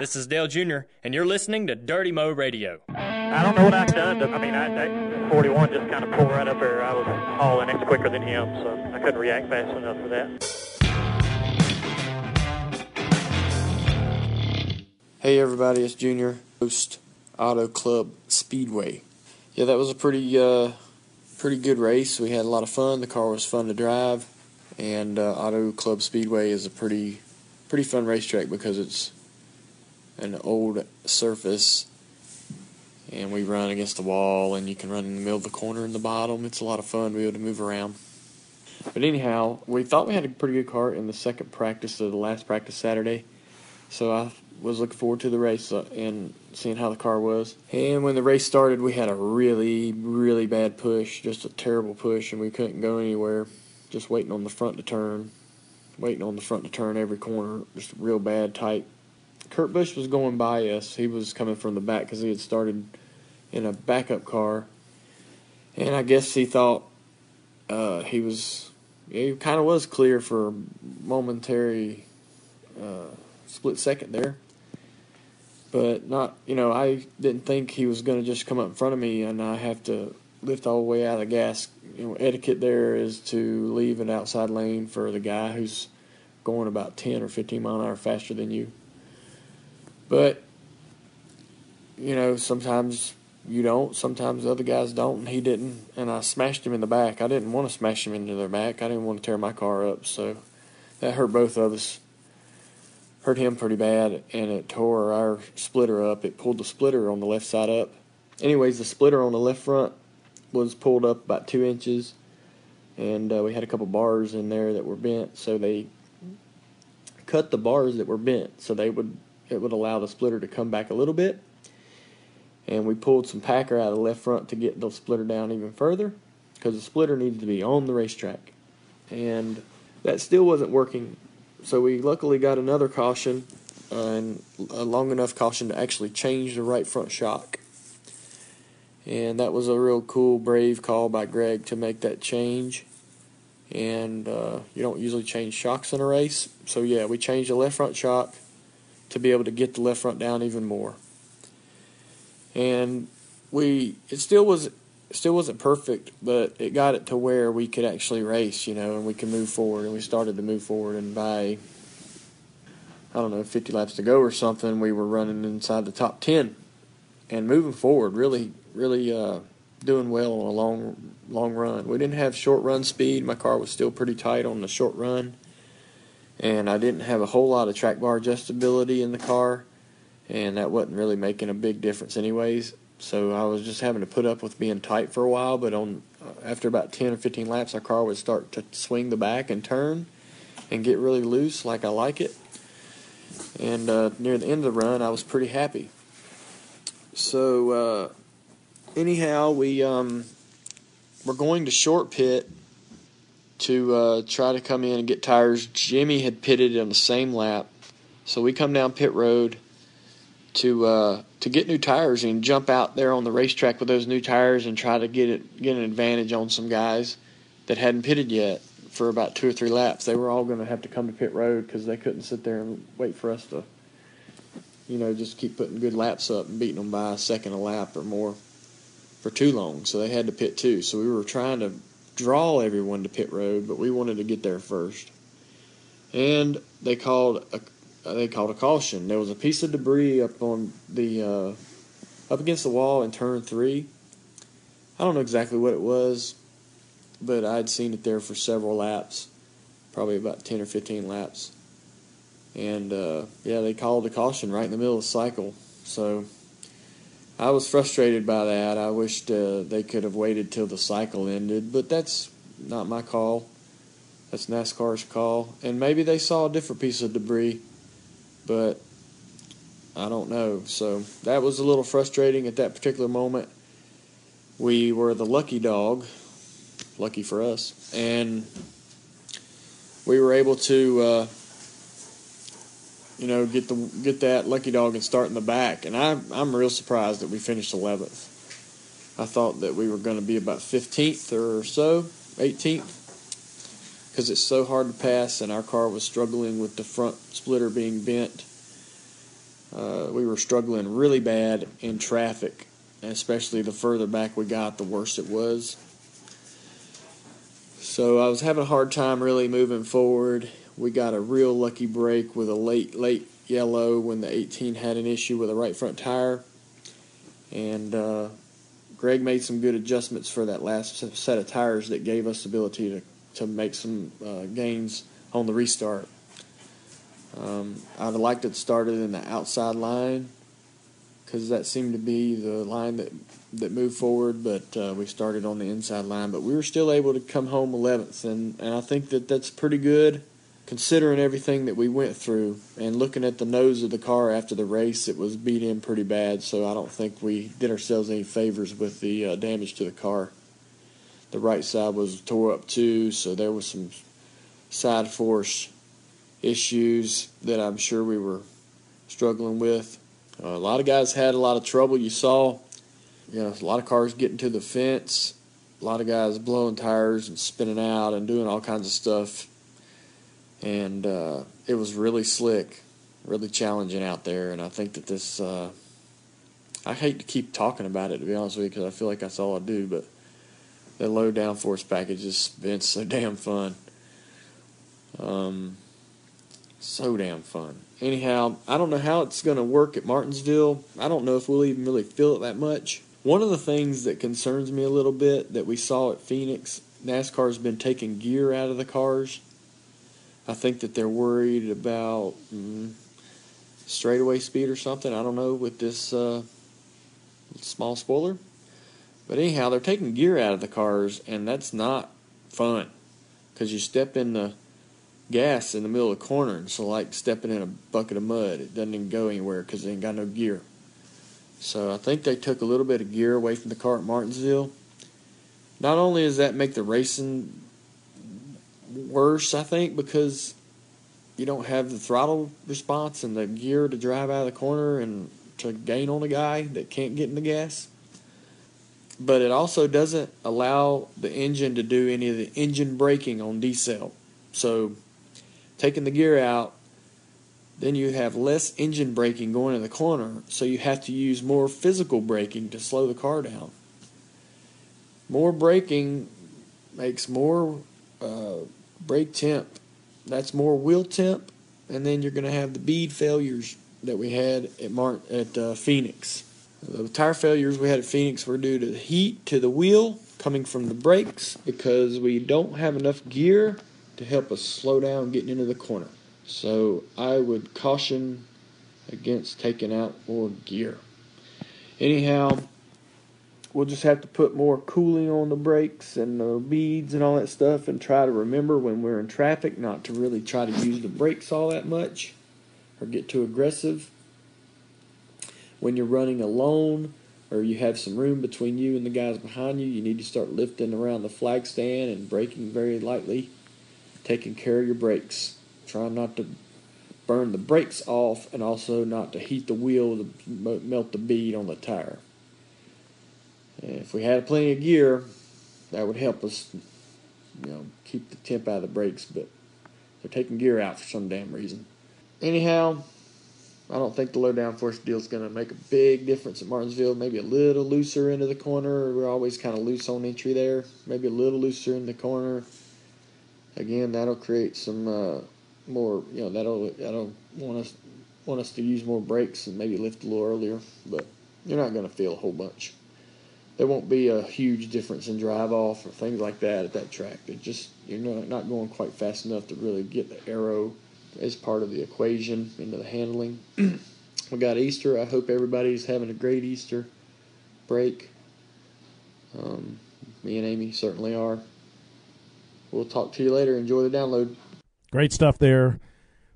This is Dale Jr., and you're listening to Dirty Mo Radio. I don't know what I've done. To, I mean, I, I, 41 just kind of pulled right up there. I was hauling X quicker than him, so I couldn't react fast enough for that. Hey everybody, it's Junior, host Auto Club Speedway. Yeah, that was a pretty uh, pretty good race. We had a lot of fun. The car was fun to drive, and uh, Auto Club Speedway is a pretty pretty fun racetrack because it's an old surface, and we run against the wall, and you can run in the middle of the corner in the bottom. It's a lot of fun to be able to move around. But anyhow, we thought we had a pretty good car in the second practice of the last practice Saturday, so I was looking forward to the race uh, and seeing how the car was. And when the race started, we had a really, really bad push, just a terrible push, and we couldn't go anywhere. Just waiting on the front to turn, waiting on the front to turn every corner, just real bad, tight. Kurt Busch was going by us. He was coming from the back because he had started in a backup car, and I guess he thought uh, he was. He kind of was clear for a momentary uh, split second there but not you know I didn't think he was going to just come up in front of me and I have to lift all the way out of the gas. You know, etiquette there is to leave an outside lane for the guy who's going about 10 or 15 mile an hour faster than you. But you know, sometimes you don't, sometimes other guys don't, and he didn't, and I smashed him in the back. I didn't want to smash him into their back. I didn't want to tear my car up, so that hurt both of us hurt him pretty bad, and it tore our splitter up. It pulled the splitter on the left side up. Anyways, the splitter on the left front was pulled up about two inches, and uh, we had a couple bars in there that were bent. So they cut the bars that were bent, so they would it would allow the splitter to come back a little bit. And we pulled some packer out of the left front to get the splitter down even further, because the splitter needed to be on the racetrack, and that still wasn't working so we luckily got another caution uh, and a long enough caution to actually change the right front shock. And that was a real cool, brave call by Greg to make that change. And uh, you don't usually change shocks in a race. So, yeah, we changed the left front shock to be able to get the left front down even more. And we, it still was still wasn't perfect, but it got it to where we could actually race, you know, and we could move forward, and we started to move forward. And by I don't know, 50 laps to go or something, we were running inside the top 10 and moving forward, really, really uh, doing well on a long, long run. We didn't have short run speed. My car was still pretty tight on the short run, and I didn't have a whole lot of track bar adjustability in the car, and that wasn't really making a big difference, anyways. So I was just having to put up with being tight for a while, but on uh, after about 10 or 15 laps, our car would start to swing the back and turn and get really loose like I like it. And uh, near the end of the run, I was pretty happy. So uh, anyhow, we um, we're going to short pit to uh, try to come in and get tires. Jimmy had pitted on the same lap, so we come down pit road to uh, to get new tires and jump out there on the racetrack with those new tires and try to get it get an advantage on some guys that hadn't pitted yet for about two or three laps. They were all going to have to come to pit road because they couldn't sit there and wait for us to, you know, just keep putting good laps up and beating them by a second a lap or more for too long. So they had to pit too. So we were trying to draw everyone to pit road, but we wanted to get there first. And they called a they called a caution. There was a piece of debris up on the uh, up against the wall in turn three. I don't know exactly what it was, but I'd seen it there for several laps, probably about ten or fifteen laps. And uh, yeah, they called a caution right in the middle of the cycle. So I was frustrated by that. I wished uh, they could have waited till the cycle ended, but that's not my call. That's NASCAR's call. And maybe they saw a different piece of debris but I don't know. So that was a little frustrating at that particular moment. We were the lucky dog, lucky for us, and we were able to, uh, you know, get the get that lucky dog and start in the back. And I I'm real surprised that we finished 11th. I thought that we were going to be about 15th or so, 18th because it's so hard to pass, and our car was struggling with the front splitter being bent. uh, we were struggling really bad in traffic, especially the further back we got, the worse it was. So I was having a hard time really moving forward. We got a real lucky break with a late, late yellow when the 18 had an issue with a right front tire. And uh, Greg made some good adjustments for that last set of tires that gave us the ability to, to make some uh, gains on the restart. Um, I'd have liked it started in the outside line because that seemed to be the line that that moved forward, but uh, we started on the inside line. But we were still able to come home 11th, and, and I think that that's pretty good considering everything that we went through. And looking at the nose of the car after the race, it was beat in pretty bad, so I don't think we did ourselves any favors with the uh, damage to the car. The right side was tore up too, so there was some side force issues that I'm sure we were struggling with. Uh, a lot of guys had a lot of trouble. You saw, you know, a lot of cars getting to the fence, a lot of guys blowing tires and spinning out and doing all kinds of stuff. And uh, it was really slick, really challenging out there. And I think that this, uh, I hate to keep talking about it to be honest with you because I feel like that's all I do, but the low downforce package has been so damn fun. Um, so damn fun. Anyhow, I don't know how it's going to work at Martinsville. I don't know if we'll even really feel it that much. One of the things that concerns me a little bit that we saw at Phoenix, NASCAR's been taking gear out of the cars. I think that they're worried about mm, straightaway speed or something. I don't know with this uh, small spoiler. But anyhow, they're taking gear out of the cars, and that's not fun because you step in the gas in the middle of the corner. And so, like stepping in a bucket of mud, it doesn't even go anywhere because they ain't got no gear. So, I think they took a little bit of gear away from the car at Martinsville. Not only does that make the racing worse, I think, because you don't have the throttle response and the gear to drive out of the corner and to gain on a guy that can't get in the gas. But it also doesn't allow the engine to do any of the engine braking on decel. So taking the gear out, then you have less engine braking going in the corner, so you have to use more physical braking to slow the car down. More braking makes more uh, brake temp. That's more wheel temp, and then you're going to have the bead failures that we had at Mart at uh, Phoenix. The tire failures we had at Phoenix were due to the heat to the wheel coming from the brakes because we don't have enough gear to help us slow down getting into the corner. So I would caution against taking out more gear. Anyhow, we'll just have to put more cooling on the brakes and the beads and all that stuff and try to remember when we're in traffic not to really try to use the brakes all that much or get too aggressive. When you're running alone or you have some room between you and the guys behind you, you need to start lifting around the flag stand and braking very lightly taking care of your brakes. Trying not to burn the brakes off and also not to heat the wheel to melt the bead on the tire. If we had plenty of gear, that would help us, you know, keep the temp out of the brakes, but they're taking gear out for some damn reason. Anyhow, I don't think the low downforce deal is going to make a big difference at Martinsville. Maybe a little looser into the corner. We're always kind of loose on entry there. Maybe a little looser in the corner again, that'll create some uh, more. You know, that'll that'll want us want us to use more brakes and maybe lift a little earlier. But you're not going to feel a whole bunch. There won't be a huge difference in drive off or things like that at that track. It just you're not not going quite fast enough to really get the aero as part of the equation into the handling. we got Easter. I hope everybody's having a great Easter break. Um, me and Amy certainly are. We'll talk to you later. Enjoy the download. Great stuff there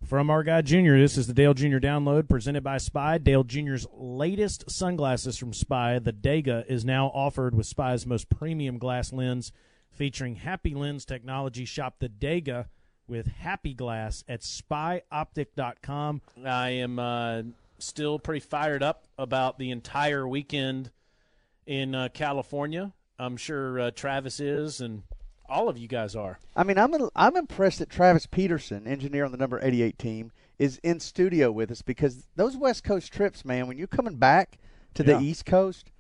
from our guy Junior. This is the Dale Junior download presented by Spy. Dale Junior's latest sunglasses from Spy, the Dega, is now offered with Spy's most premium glass lens featuring Happy Lens technology. Shop the Dega with Happy Glass at spyoptic.com. I am uh, still pretty fired up about the entire weekend in uh, California. I'm sure uh, Travis is, and all of you guys are. I mean, I'm I'm impressed that Travis Peterson, engineer on the number 88 team, is in studio with us because those West Coast trips, man, when you're coming back to the East Coast,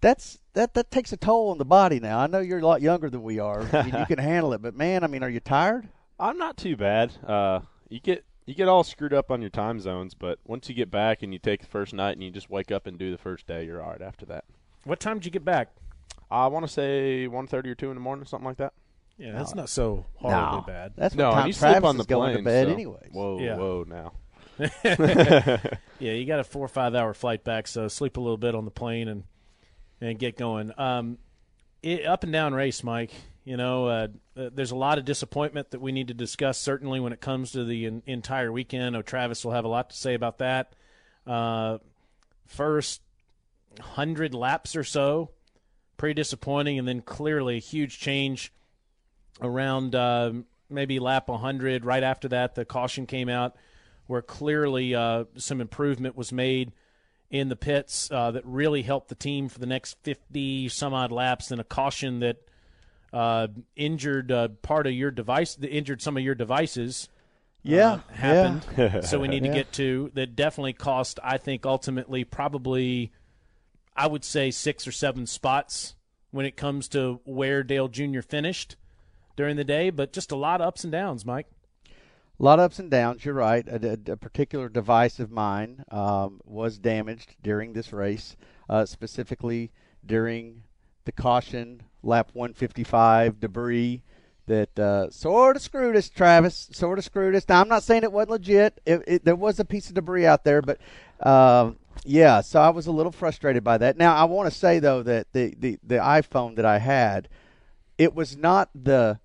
that's that that takes a toll on the body. Now I know you're a lot younger than we are, and you can handle it. But man, I mean, are you tired? I'm not too bad. Uh, you get you get all screwed up on your time zones, but once you get back and you take the first night and you just wake up and do the first day, you're all right after that. What time did you get back? I want to say 1.30 or two in the morning, something like that. Yeah, that's not so horribly No. bad. That's no, what and time you sleep Travis on the is going plane. to bed so- anyways. Whoa, Yeah. whoa, now. Yeah, you got a four or five hour flight back, so sleep a little bit on the plane and and get going. Um, it, up and down race, Mike. You know, uh, uh, there's a lot of disappointment that we need to discuss. Certainly, when it comes to the en- entire weekend, oh, Travis will have a lot to say about that. Uh, first hundred laps or so, pretty disappointing, and then clearly a huge change around uh, maybe lap 100. Right after that, the caution came out, where clearly uh, some improvement was made in the pits uh, that really helped the team for the next 50 some odd laps. Then a caution that uh, injured uh, part of your device, that injured some of your devices. yeah, uh, happened. yeah. so we need to Yeah. get to that. Definitely cost. I think ultimately probably, I would say six or seven spots when it comes to where Dale Jr. finished during the day. But just a lot of ups and downs, Mike. A lot of ups and downs. You're right. A, a- a particular device of mine um, was damaged during this race, uh, specifically during the caution lap 155 debris that uh, sort of screwed us, Travis. Sort of screwed us. Now I'm not saying it wasn't legit. It, it, there was a piece of debris out there, but um, yeah. So I was a little frustrated by that. Now I want to say though that the, the the iPhone that I had, it was not the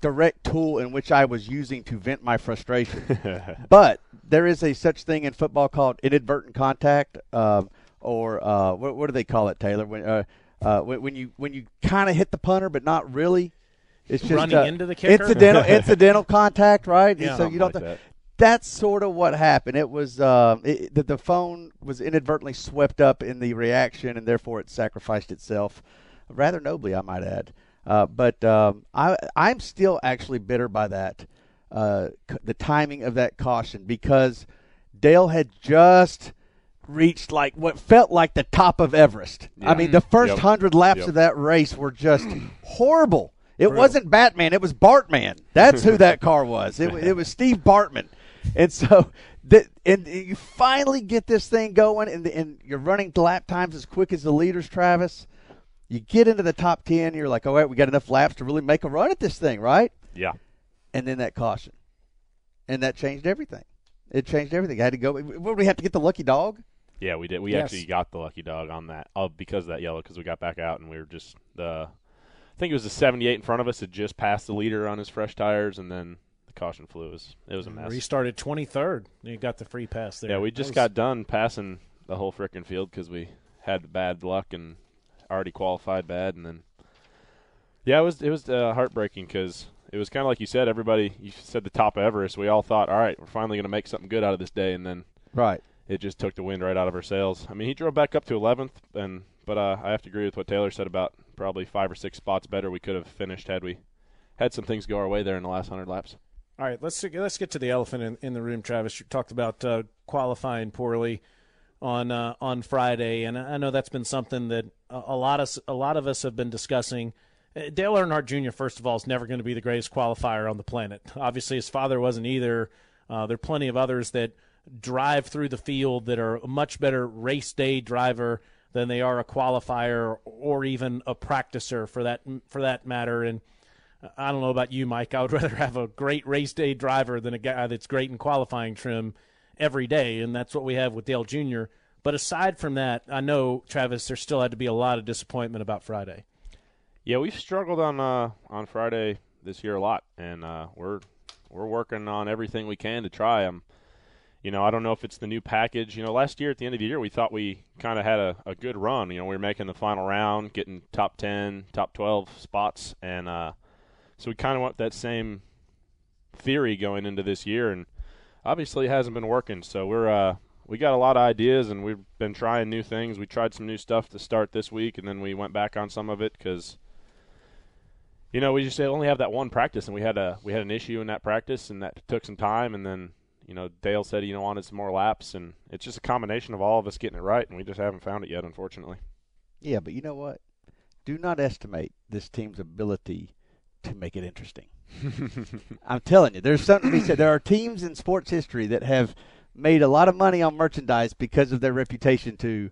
direct tool in which I was using to vent my frustration. but there is a such thing in football called inadvertent contact, um, or uh, what, what do they call it, Taylor? When uh, uh, when, when you when you kind of hit the punter, but not really. It's just Running uh, into the kicker? incidental incidental contact, right? Yeah. so you don't. Something like that. That's sort of what happened. It was uh, it, the, the phone was inadvertently swept up in the reaction, and therefore it sacrificed itself, rather nobly, I might add. Uh, but um, I I'm still actually bitter by that, uh, c- the timing of that caution because Dale had just reached like what felt like the top of Everest. I mean, the first Yep. hundred laps Yep. of that race were just horrible. It wasn't Batman. It was Bartman. That's who that car was. It, it was Steve Bartman. And so, that and you finally get this thing going, and, the, and you're running lap times as quick as the leaders, Travis. You get into the top ten. You're like, all right, we got enough laps to really make a run at this thing, right? Yeah. And then that caution, and that changed everything. It changed everything. I had to go. What we have to get the lucky dog? Yeah, we did. We Yes. actually got the lucky dog on that uh, because of that yellow because we got back out and we were just the. I think it was the 78 in front of us had just passed the leader on his fresh tires and then the caution flew. It was it was a mess. Restarted 23rd. You got the free pass there. Yeah, we just was- got done passing the whole frickin' field because we had bad luck and already qualified bad, and then yeah, it was it was uh, heartbreaking because it was kind of like you said. Everybody, you said the top of Everest. We all thought, all right, we're finally going to make something good out of this day, and then Right. it just took the wind right out of our sails. I mean, he drove back up to 11th, and but uh, I have to agree with what Taylor said about probably five or six spots better we could have finished had we had some things go our way there in the last hundred laps. All right, let's let's get to the elephant in, in the room, Travis. You talked about uh, qualifying poorly on uh, on Friday, and I know that's been something that a, lot of a lot of us have been discussing. Uh, Dale Earnhardt Jr. First of all is never going to be the greatest qualifier on the planet. Obviously, his father wasn't either. Uh, there are plenty of others that drive through the field that are a much better race day driver than they are a qualifier or even a practicer for that for that matter. And I don't know about you, Mike. I would rather have a great race day driver than a guy that's great in qualifying trim every day, and that's what we have with Dale Jr. But aside from that, I know Travis, there still had to be a lot of disappointment about Friday. Yeah, we've struggled on uh, on Friday this year a lot, and uh, we're we're working on everything we can to try. Um, you know, I don't know if it's the new package. You know, last year at the end of the year, we thought we kind of had a, a good run. You know, we were making the final round, getting top ten, top twelve spots, and uh, so we kind of want that same theory going into this year, and obviously it hasn't been working. So we're uh, we got a lot of ideas, and we've been trying new things. We tried some new stuff to start this week, and then we went back on some of it because you know, we just only have that one practice, and we had a we had an issue in that practice, and that took some time, and then you know, Dale said he wanted some more laps, and it's just a combination of all of us getting it right, and we just haven't found it yet, unfortunately. Yeah, but you know what? Do not estimate this team's ability to make it interesting. I'm telling you, there's something to be said. There are teams in sports history that have made a lot of money on merchandise because of their reputation to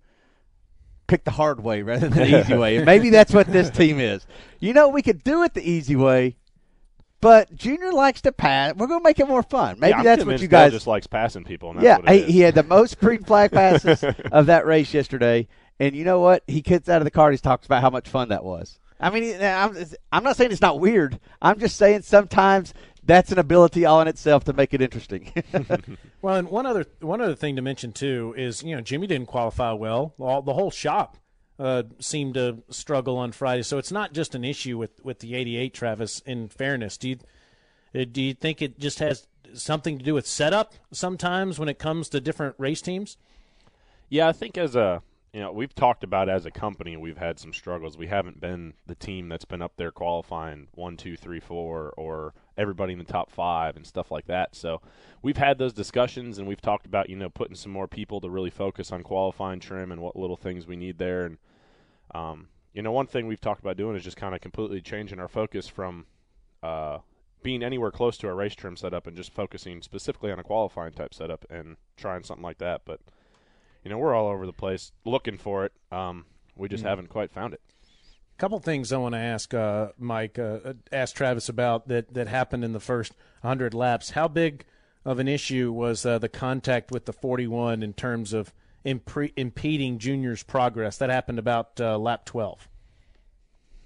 pick the hard way rather than the easy way. And maybe that's what this team is. You know, we could do it the easy way, but Junior likes to pass. We're going to make it more fun. Maybe yeah, that's what you guys Dale just likes passing people. And that's yeah, what it he, he had the most green flag passes of that race yesterday. And you know what? He gets out of the car he talks about how much fun that was. I mean, I'm, I'm not saying it's not weird. I'm just saying sometimes that's an ability all in itself to make it interesting. Well, and one other one other thing to mention too is you know Jimmy didn't qualify well. All, the whole shop uh, seemed to struggle on Friday, so it's not just an issue with, with the 88. Travis, in fairness, do you uh, do you think it just has something to do with setup sometimes when it comes to different race teams? Yeah, I think as a you know we've talked about as a company we've had some struggles. We haven't been the team that's been up there qualifying one, two, three, four, or everybody in the top five and stuff like that. So we've had those discussions and we've talked about you know putting some more people to really focus on qualifying trim and what little things we need there. And um, you know one thing we've talked about doing is just kind of completely changing our focus from uh, being anywhere close to a race trim setup and just focusing specifically on a qualifying type setup and trying something like that. But you know, we're all over the place looking for it. Um, we just haven't quite found it. A couple things I want to ask uh, Mike, uh, ask Travis about that that happened in the first 100 laps. How big of an issue was uh, the contact with the 41 in terms of impre- impeding Junior's progress? That happened about uh, lap 12.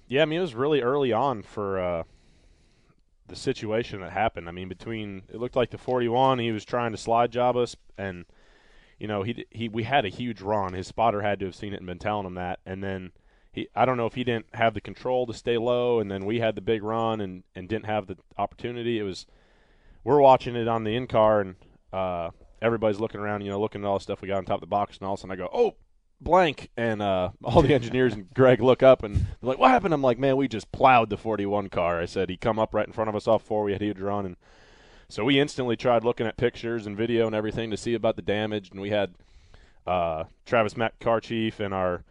Yeah, I mean, it was really early on for uh, the situation that happened. I mean, between it looked like the 41, he was trying to slide job us, and you know, he he we had a huge run. His spotter had to have seen it and been telling him that, and then. He, I don't know if he didn't have the control to stay low, and then we had the big run and, and didn't have the opportunity. It was we're watching it on the in car, and uh, everybody's looking around, you know, looking at all the stuff we got on top of the box, and all of a sudden I go, oh, blank, and uh, all the engineers and Greg look up and they're like, what happened? I'm like, man, we just plowed the 41 car. I said he come up right in front of us off four. We had huge run, and so we instantly tried looking at pictures and video and everything to see about the damage, and we had uh, Travis Mack, car chief, and our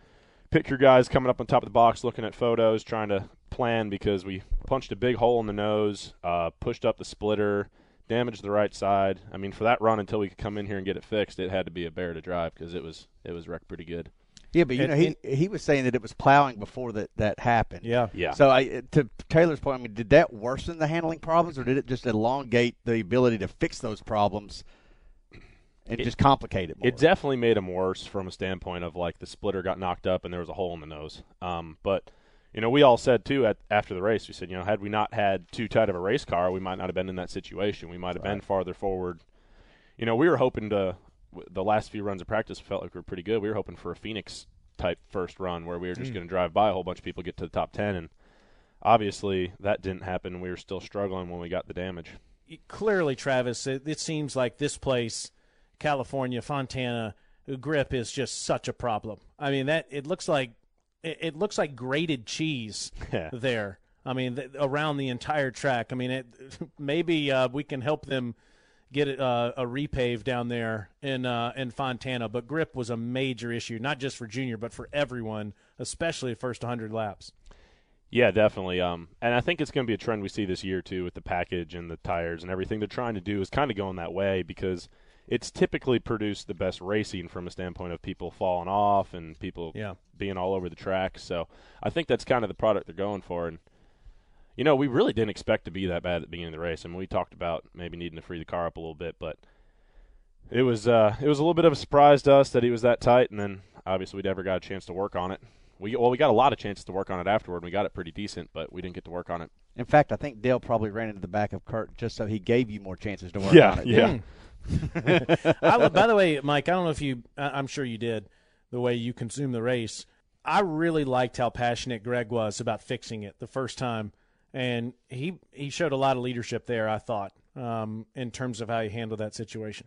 picture guys coming up on top of the box looking at photos, trying to plan because we punched a big hole in the nose, uh, pushed up the splitter, damaged the right side. I mean, for that run until we could come in here and get it fixed, it had to be a bear to drive because it was it was wrecked pretty good. yeah, but you And- know, he he was saying that it was plowing before that that happened. Yeah. Yeah. So I to Taylor's point, I mean, did that worsen the handling problems, or did it just elongate the ability to fix those problems and It- just complicate it more? It definitely made them worse from a standpoint of like the splitter got knocked up and there was a hole in the nose. Um, but you know, we all said too at after the race, we said, you know, had we not had too tight of a race car, we might not have been in that situation. We might have been farther forward. You know, we were hoping to. w- The last few runs of practice felt like we were pretty good. We were hoping for a Phoenix type first run where we were just hmm. going to drive by a whole bunch of people, get to the top ten, and obviously that didn't happen. We were still struggling when we got the damage. clearly, Travis, it, it seems like this place, California, Fontana, grip is just such a problem. I mean, that it looks like it, it looks like grated cheese there. I mean, th- around the entire track. I mean, it, maybe uh, we can help them get uh, a repave down there in uh, in Fontana. But grip was a major issue, not just for Junior, but for everyone, especially the first 100 laps. Yeah, definitely. Um, and I think it's going to be a trend we see this year too with the package and the tires and everything they're trying to do is kind of going that way because it's typically produced the best racing from a standpoint of people falling off and people Yeah. being all over the track. So I think that's kind of the product they're going for. And you know, we really didn't expect to be that bad at the beginning of the race. I mean, we talked about maybe needing to free the car up a little bit, but it was uh, it was a little bit of a surprise to us that he was that tight, and then obviously we never got a chance to work on it. We well, we got a lot of chances to work on it afterward. and We got it pretty decent, but we didn't get to work on it. In fact, I think Dale probably ran into the back of Kurt just so he gave you more chances to work Yeah, on it. yeah. I, by the way, Mike, I don't know if you, I'm sure you did, the way you consume the race. I really liked how passionate Greg was about fixing it the first time, and he he showed a lot of leadership there. I thought, um, in terms of how he handled that situation.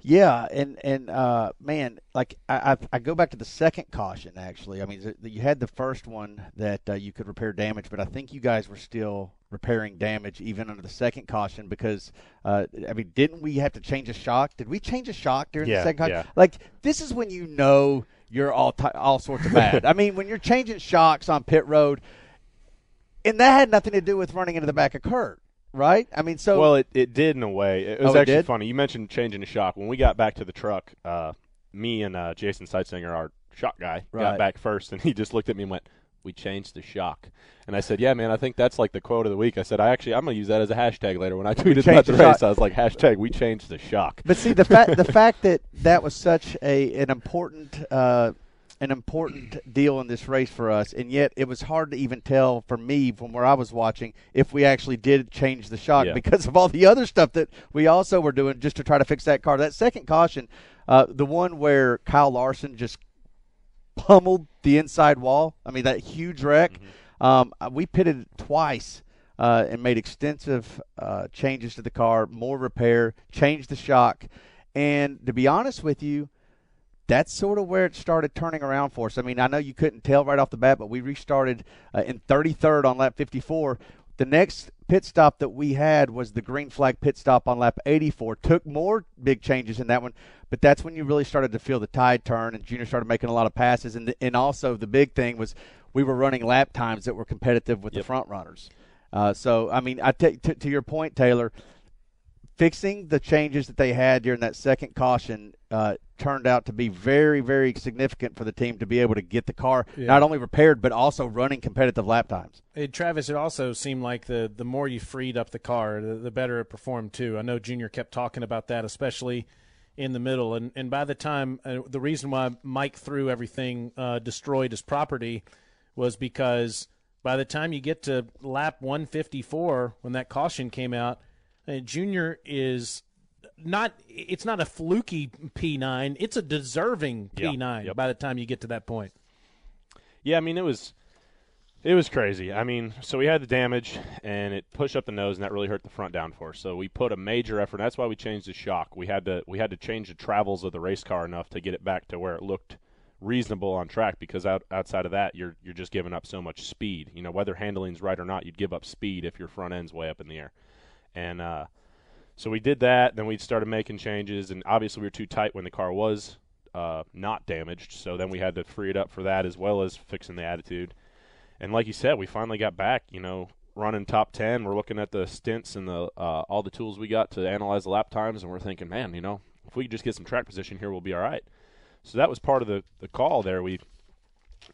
Yeah, and and uh, man, like I, I I go back to the second caution. Actually, I mean, you had the first one that uh, you could repair damage, but I think you guys were still repairing damage even under the second caution because uh, I mean, didn't we have to change a shock? Did we change a shock during Yeah, the second caution? yeah. Like this is when you know you're all ti all sorts of bad. I mean, when you're changing shocks on pit road, and that had nothing to do with running into the back of Kurt, right? I mean, so Well, it, it did in a way. It was Oh, actually did? funny. You mentioned changing the shock. When we got back to the truck, uh, me and uh, Jason Seitsinger, our shock guy, Right. got back first, and he just looked at me and went, "We changed the shock." And I said, "Yeah, man, I think that's like the quote of the week." I said, "I actually I'm gonna use that as a hashtag later." When I tweeted about the the race. I was like, "Hashtag We changed the shock." But see the fact the fact that that was such a an important uh, an important deal in this race for us, and yet it was hard to even tell for me from where I was watching if we actually did change the shock Yeah. because of all the other stuff that we also were doing just to try to fix that car. That second caution, uh, the one where Kyle Larson just pummeled the inside wall. I mean that huge wreck. Um, we pitted twice uh, and made extensive uh, changes to the car, more repair, changed the shock, and to be honest with you, that's sort of where it started turning around for us. I mean, I know you couldn't tell right off the bat, but we restarted uh, in 33rd on lap 54. The next pit stop that we had was the green flag pit stop on lap 84. Took more big changes in that one, but that's when you really started to feel the tide turn, and Junior started making a lot of passes. And, the, and also, the big thing was we were running lap times that were competitive with the front runners. Uh, so, I mean, I take to, to your point, Taylor fixing the changes that they had during that second caution uh, turned out to be very, very significant for the team to be able to get the car not only repaired but also running competitive lap times. Hey, Travis, it also seemed like the the more you freed up the car, the, the better it performed too. I know Junior kept talking about that, especially in the middle. And and by the time uh, the reason why Mike threw everything uh, destroyed his property was because by the time you get to lap 154 when that caution came out, uh, Junior is not it's not a fluky P9, it's a deserving P9 yep. by the time you get to that point. Yeah, I mean it was it was crazy. I mean, so we had the damage and it pushed up the nose and that really hurt the front downforce. So we put a major effort. That's why we changed the shock. We had to we had to change the travels of the race car enough to get it back to where it looked reasonable on track because out, outside of that you're you're just giving up so much speed. You know, whether handling's right or not, you'd give up speed if your front end's way up in the air. And uh so we did that, then we started making changes and obviously we were too tight when the car was uh, not damaged. So then we had to free it up for that as well as fixing the attitude. And like you said, we finally got back. You know, running top ten. We're looking at the stints and the uh, all the tools we got to analyze the lap times, and we're thinking, man, you know, if we could just get some track position here, we'll be all right. So that was part of the the call there. We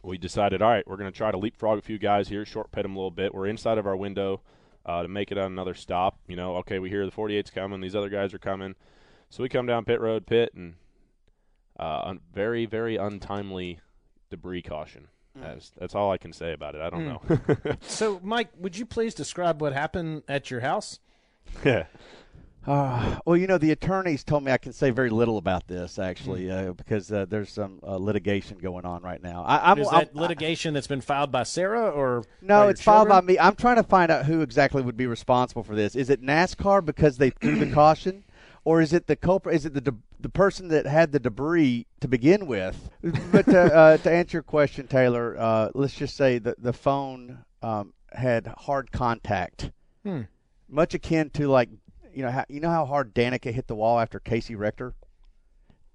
we decided, all right, we're going to try to leapfrog a few guys here, short pit them a little bit. We're inside of our window uh, to make it on another stop. You know, okay, we hear the 48's coming, these other guys are coming. So we come down pit road, pit, and uh, un- very, very untimely debris caution. That's, that's all I can say about it. I don't know. So, Mike, would you please describe what happened at your house? yeah. Uh, well, you know, the attorneys told me I can say very little about this actually uh, because uh, there's some uh, litigation going on right now. I, I'm, Is I'm- that litigation that's been filed by Sarah or No, it's filed by me. I'm trying to find out who exactly would be responsible for this. Is it NASCAR because they threw the caution, or is it the culprit? Is it the de- the person that had the debris to begin with? But to, uh, to answer your question, Taylor, uh, let's just say that the phone um, had hard contact, Hmm. much akin to like you know how, you know how hard Danica hit the wall after Casey wrecked her.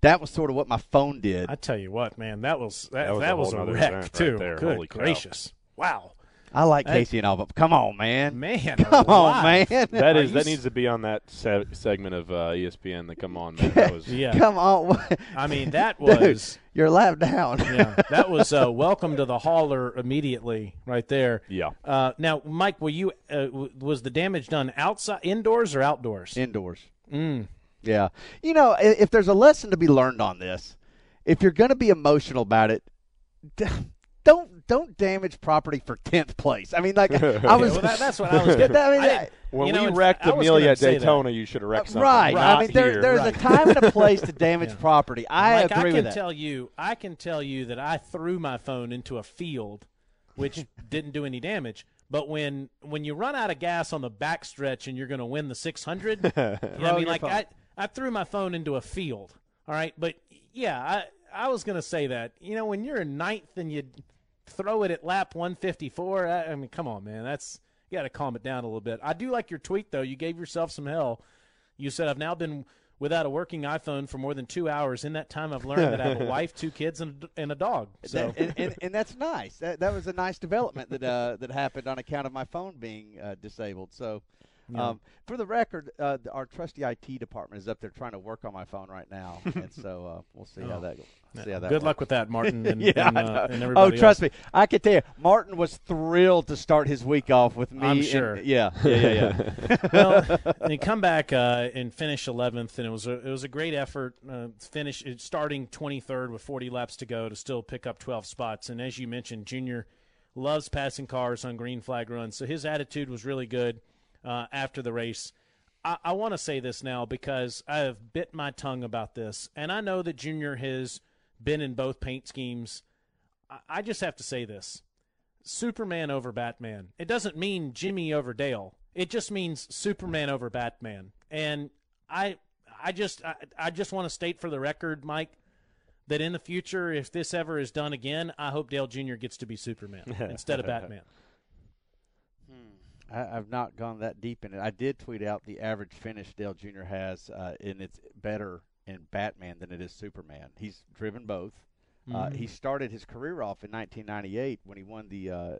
That was sort of what my phone did. I tell you what, man, that was that, That was that a was a wreck event right too. there. Good Holy cow. gracious! Wow, I like That- Casey and all, but come on, man, man, come on, man. That Are is you that needs to be on that se- segment of uh, ESPN. That come on, man. That was Yeah, Come on. I mean that Dude, was you're lap down. yeah, that was uh, welcome to the hauler immediately right there. yeah. Uh, now, Mike, were you uh, was the damage done outside, indoors, or outdoors? Indoors. Mm. Yeah. You know, if there's a lesson to be learned on this, if you're going to be emotional about it, d- don't don't damage property for tenth place. I mean, like I was. well, that- that's what I was I gonna- mean, I didn't- When You know, we wrecked I Amelia gonna at that. Daytona, you should have wrecked something. right. I mean, there, there's Right. a time and a place to damage Yeah. property. I Mike, agree I can with that. tell you, I can tell you that I threw my phone into a field, which didn't do any damage. But when when you run out of gas on the backstretch and you're going to win the 600, you know I mean, like phone. I I threw my phone into a field. All right, but yeah, I I was going to say that. You know, when you're in ninth and you throw it at lap 154, I, I mean, come on, man, that's you got to calm it down a little bit. I do like your tweet though. You gave yourself some hell. You said I've now been without a working iPhone for more than two hours. In that time, I've learned that I have a wife, two kids, and a, and a dog. So and, and, and that's nice. That, that was a nice development that uh, that happened on account of my phone being uh, disabled. So, um, for the record, uh, our trusty IT department is up there trying to work on my phone right now, and so uh, we'll see how Oh. that goes. See how that good works. luck with that, Martin. And, yeah, and, uh, know. and oh, trust else. me, I can tell you, Martin was thrilled to start his week off with me. I'm and- sure. yeah, yeah, yeah, yeah. well, they come back uh, and finish 11th, and it was a it was a great effort. Uh, finish starting 23rd with 40 laps to go to still pick up 12 spots. And as you mentioned, Junior loves passing cars on green flag runs, so his attitude was really good uh, after the race. I, I want to say this now because I have bit my tongue about this, and I know that Junior has been in both paint schemes. I, I just have to say this. Superman over Batman. It doesn't mean Jimmy over Dale. It just means Superman over Batman. And I I just I, I just want to state for the record, Mike, that in the future, if this ever is done again, I hope Dale Jr. gets to be Superman instead of Batman. I, I've not gone that deep in it. I did tweet out the average finish Dale Jr. has, uh, and it's better in Batman than it is Superman. He's driven both. Uh, he started his career off in 1998 when he won the uh,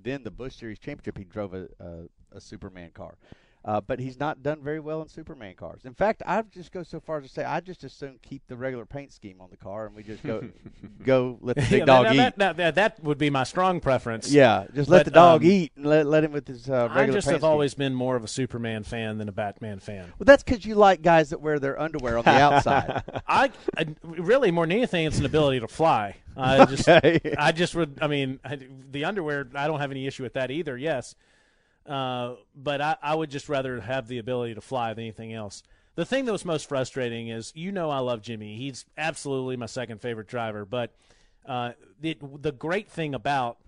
then the Busch Series championship. He drove a, a, a Superman car. Uh, but he's not done very well in Superman cars. In fact, I would just go so far as to say I just as soon keep the regular paint scheme on the car and we just go go let the big Yeah, dog now eat. that, that, that, that would be my strong preference. yeah, just let But, the dog um, eat and let let him with his uh, I just have scheme. always been more of a Superman fan than a Batman fan. Well, that's because you like guys that wear their underwear on the outside. I, I really more than anything, it's an ability to fly. I just, Okay. I just would. I mean, I, the underwear. I don't have any issue with that either. Yes, uh, but I, I would just rather have the ability to fly than anything else. The thing that was most frustrating is, you know, I love Jimmy. He's absolutely my second favorite driver. But uh, the the great thing about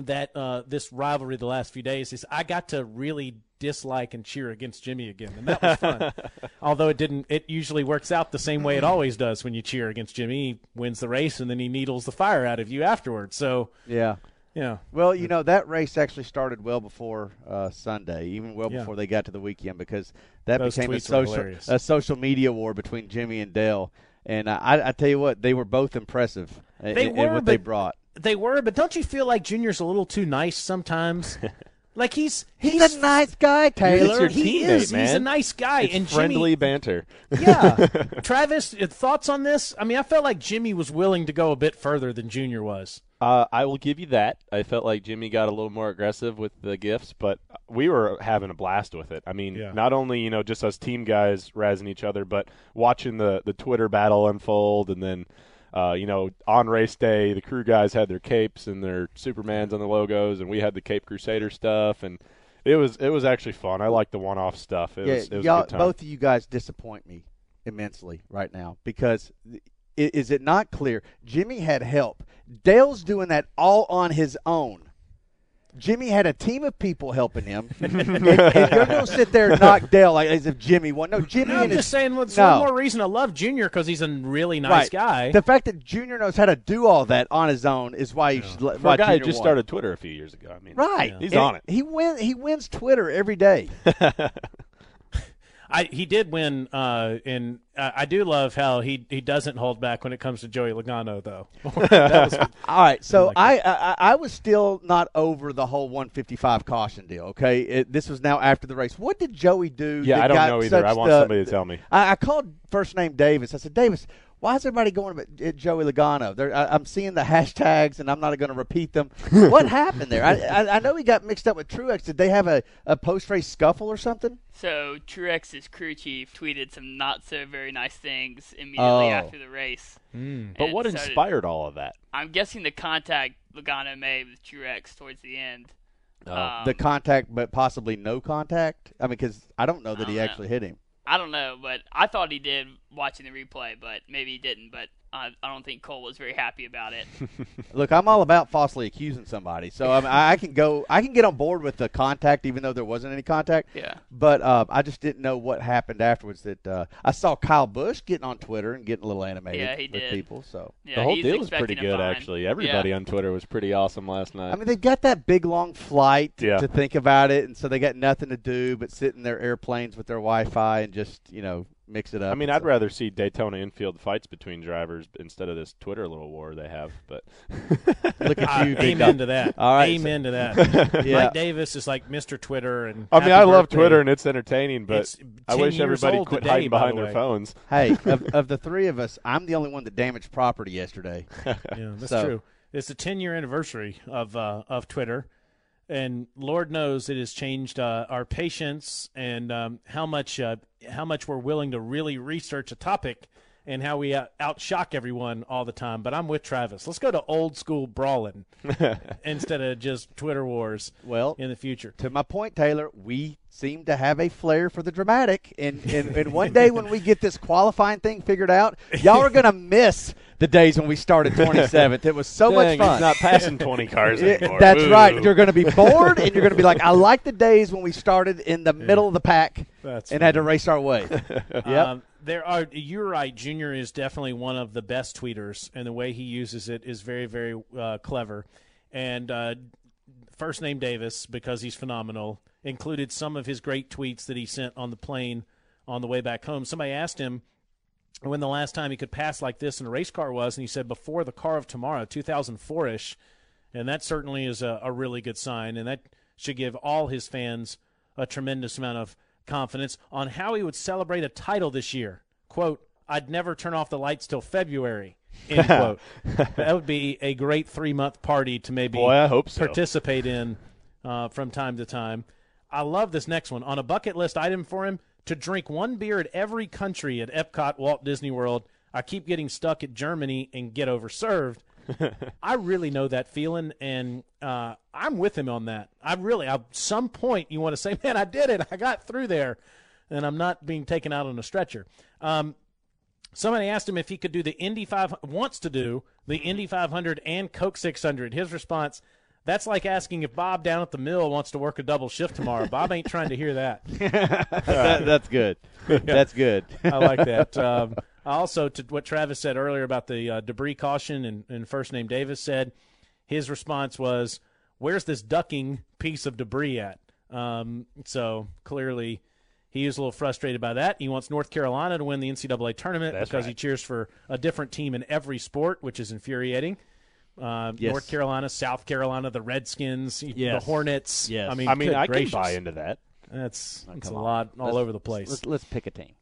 that uh, this rivalry the last few days is I got to really dislike and cheer against Jimmy again, and that was fun. Although it didn't, it usually works out the same way it always does when you cheer against Jimmy. He wins the race, and then he needles the fire out of you afterwards. So, yeah. You know, Well, you know that race actually started well before uh, Sunday, even well Yeah. before they got to the weekend, because that Those became a social a social media war between Jimmy and Dale. And uh, I, I tell you what, they were both impressive in, They in were, what they brought. they were. But don't you feel like Junior's a little too nice sometimes? like he's He's, a nice guy, Taylor. your he teammate, is. He's a nice guy, It's and friendly Jimmy, banter. yeah. Travis, uh, thoughts on this? I mean, I felt like Jimmy was willing to go a bit further than Junior was. Uh, I will give you that. I felt like Jimmy got a little more aggressive with the gifts, but we were having a blast with it. I mean, Yeah. not only you know just us team guys razzing each other, but watching the the Twitter battle unfold, and then uh, you know on race day the crew guys had their capes and their Supermans on the logos, and we had the Cape Crusader stuff, and it was it was actually fun. I like the one off stuff. It yeah, was, it was y'all, good time. both of you guys disappoint me immensely right now because i- is it not clear? Jimmy had help. Dale's doing that all on his own. Jimmy had a team of people helping him, and, and you're going to sit there and knock Dale like as if Jimmy won. No, Jimmy. No, I'm and his- just saying, what's no. one more reason I love Junior because he's a really nice right. guy. The fact that Junior knows how to do all that on his own is why you should. let For why a guy who just won. started Twitter a few years ago. I mean, Right, He's And on it. He win. He wins Twitter every day. I, he did win, uh, and I, I do love how he, he doesn't hold back when it comes to Joey Logano, though. was All right, so like I, I I was still not over the whole 155 caution deal. Okay, it, this was now after the race. What did Joey do? Yeah, that I don't got know either. I want the- somebody to tell me. I, I called first name Davis. I said, Davis, why is everybody going about uh, Joey Logano? They're, I, I'm seeing the hashtags, and I'm not going to repeat them. what happened there? I, I, I know he got mixed up with Truex. Did they have a, a post race scuffle or something? So Truex's crew chief tweeted some not so very nice things immediately Oh. after the race. But what started- inspired all of that? I'm guessing the contact Logano made with Truex towards the end. Oh. Um, the contact, but possibly no contact. I mean, because I don't know that he don't know. actually hit him. I don't know, but I thought he did watching the replay, but maybe he didn't. But I, I don't think Cole was very happy about it. Look, I'm all about falsely accusing somebody, so I, mean, I can go, I can get on board with the contact, even though there wasn't any contact. Yeah. But uh, I just didn't know what happened afterwards. That uh, I saw Kyle Busch getting on Twitter and getting a little animated Yeah, he with did. people. So Yeah, the whole deal was pretty good, actually. Everybody Yeah. on Twitter was pretty awesome last night. I mean, they've got that big long flight Yeah. to think about it, and so they got nothing to do but sit in their airplanes with their Wi-Fi and just you know mix it up. I mean, I'd so- rather see Daytona infield fights between drivers instead of this Twitter little war they have. But look at you, big amen dog. to that. All right, amen to that. Yeah. Mike Davis is like Mr. Twitter, and I mean, happy I love. Twitter and it's entertaining, but It's I wish everybody old quit today, hiding by the behind their phones. Hey, of, of the three of us, I'm the only one that damaged property yesterday. Yeah, that's So- true. It's the 10 year anniversary of uh, of Twitter, and Lord knows it has changed uh, our patience and um, how much uh, how much we're willing to really research a topic and how we out- outshock everyone all the time. But I'm with Travis. Let's go to old school brawling instead of just Twitter wars Well, in the future. to my point, Taylor, we seem to have a flair for the dramatic. And, and, and one day when we get this qualifying thing figured out, y'all are going to miss the days when we started 27th. It was so much fun. It's not passing 20 cars anymore. that's Ooh. right. You're going to be bored, and you're going to be like, I like the days when we started in the middle of the pack That's and had to race our way. yep. Um, there are. You're right. Junior is definitely one of the best tweeters, and the way he uses it is very, very uh, clever. And uh, first name Davis because he's phenomenal. Included some of his great tweets that he sent on the plane on the way back home. Somebody asked him when the last time he could pass like this in a race car was, and he said before the car of tomorrow, 2004 ish, and that certainly is a, a really good sign, and that should give all his fans a tremendous amount of confidence on how he would celebrate a title this year. Quote, I'd never turn off the lights till February. End quote. that would be a great three month party to maybe Boy, I hope so. participate in uh, from time to time. I love this next one. On a bucket list item for him, to drink one beer at every country at Epcot, Walt Disney World. I keep getting stuck at Germany and get overserved. I really know that feeling, and uh, I'm with him on that. I really, at some point, you want to say, "Man, I did it! I got through there," and I'm not being taken out on a stretcher. Um, somebody asked him if he could do the Indy 5 wants to do the Indy 500 and Coke 600. His response: That's like asking if Bob down at the mill wants to work a double shift tomorrow. Bob ain't trying to hear that. That- that's good. That's good. I like that. Um, also, to what Travis said earlier about the uh, debris caution and, and first name Davis said, his response was, "Where's this ducking piece of debris at?" Um, so clearly, he is a little frustrated by that. He wants North Carolina to win the NCAA tournament That's because he cheers for a different team in every sport, which is infuriating. Uh, Yes. North Carolina, South Carolina, the Redskins, Yes. the Hornets. Yes. I mean, I mean, I gracious. can buy into that. That's, that's a on. lot all Let's- over the place. Let's, let's pick a team.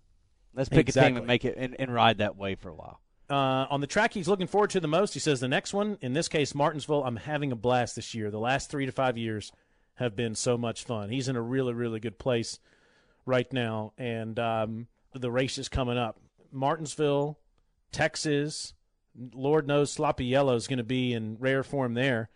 Let's pick a team and make it and, and ride that way for a while. uh, on the track he's looking forward to the most. He says the next one, in this case Martinsville, I'm having a blast this year. The last three to five years have been so much fun. He's in a really, really good place right now, and um, the race is coming up. Martinsville, Texas, Lord knows Sloppy Yellow is going to be in rare form there,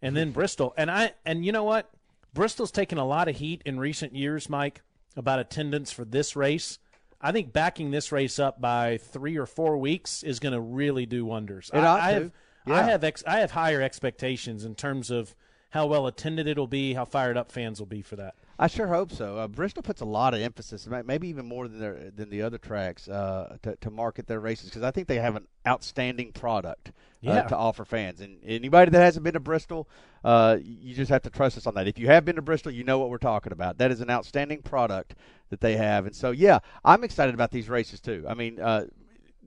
and then Bristol. And I and you know what, Bristol's taken a lot of heat in recent years, Mike, about attendance for this race. I think backing this race up by three or four weeks is going to really do wonders. It I, ought I to. have, I have, ex, I have higher expectations in terms of how well attended it'll be, how fired up fans will be for that. I sure hope so. Uh, Bristol puts a lot of emphasis, maybe even more than their, than the other tracks, uh, to, to market their races because I think they have an outstanding product uh, Yeah. to offer fans. And anybody that hasn't been to Bristol, uh, you just have to trust us on that. If you have been to Bristol, you know what we're talking about. That is an outstanding product that they have. And so, yeah, I'm excited about these races too. I mean, uh,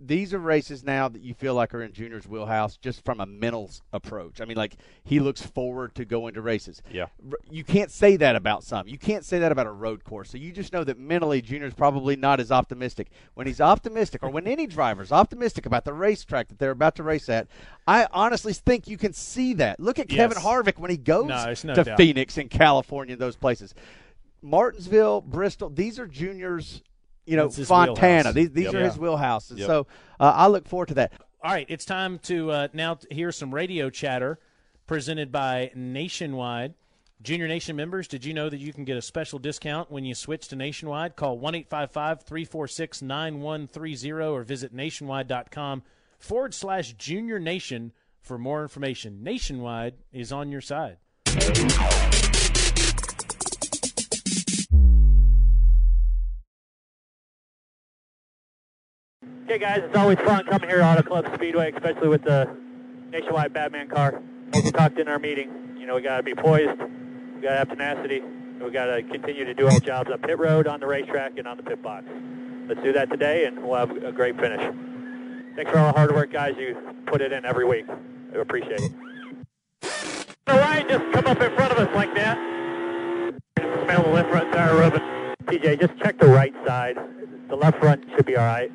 these are races now that you feel like are in Junior's wheelhouse just from a mental approach. I mean, like he looks forward to going to races. Yeah. You can't say that about some. You can't say that about a road course. So you just know that mentally Junior's probably not as optimistic. When he's optimistic, or when any driver's optimistic about the racetrack that they're about to race at, I honestly think you can see that. Look at Kevin Harvick when he goes No, no to doubt. Phoenix and California, and those places. Martinsville, Bristol, these are Junior's, you know, Fontana. wheelhouse. These, these Yep. are Yeah. his wheelhouses. Yep. So uh, I look forward to that. All right, it's time to uh, now hear some radio chatter presented by Nationwide. Junior Nation members, did you know that you can get a special discount when you switch to Nationwide? Call 1 855 346 9130 or visit nationwide.com forward slash junior nation for more information. Nationwide is on your side. Okay, guys, it's always fun coming here to Auto Club Speedway, especially with the nationwide Batman car. We talked in our meeting, you know, we got to be poised, we got to have tenacity, we got to continue to do our jobs on pit road, on the racetrack, and on the pit box. Let's do that today, and we'll have a great finish. Thanks for all the hard work, guys. You put it in every week. I appreciate it. All right, just come up in front of us like that. Smell the left front tire rubbing. TJ, just check the right side. The left front should be all right.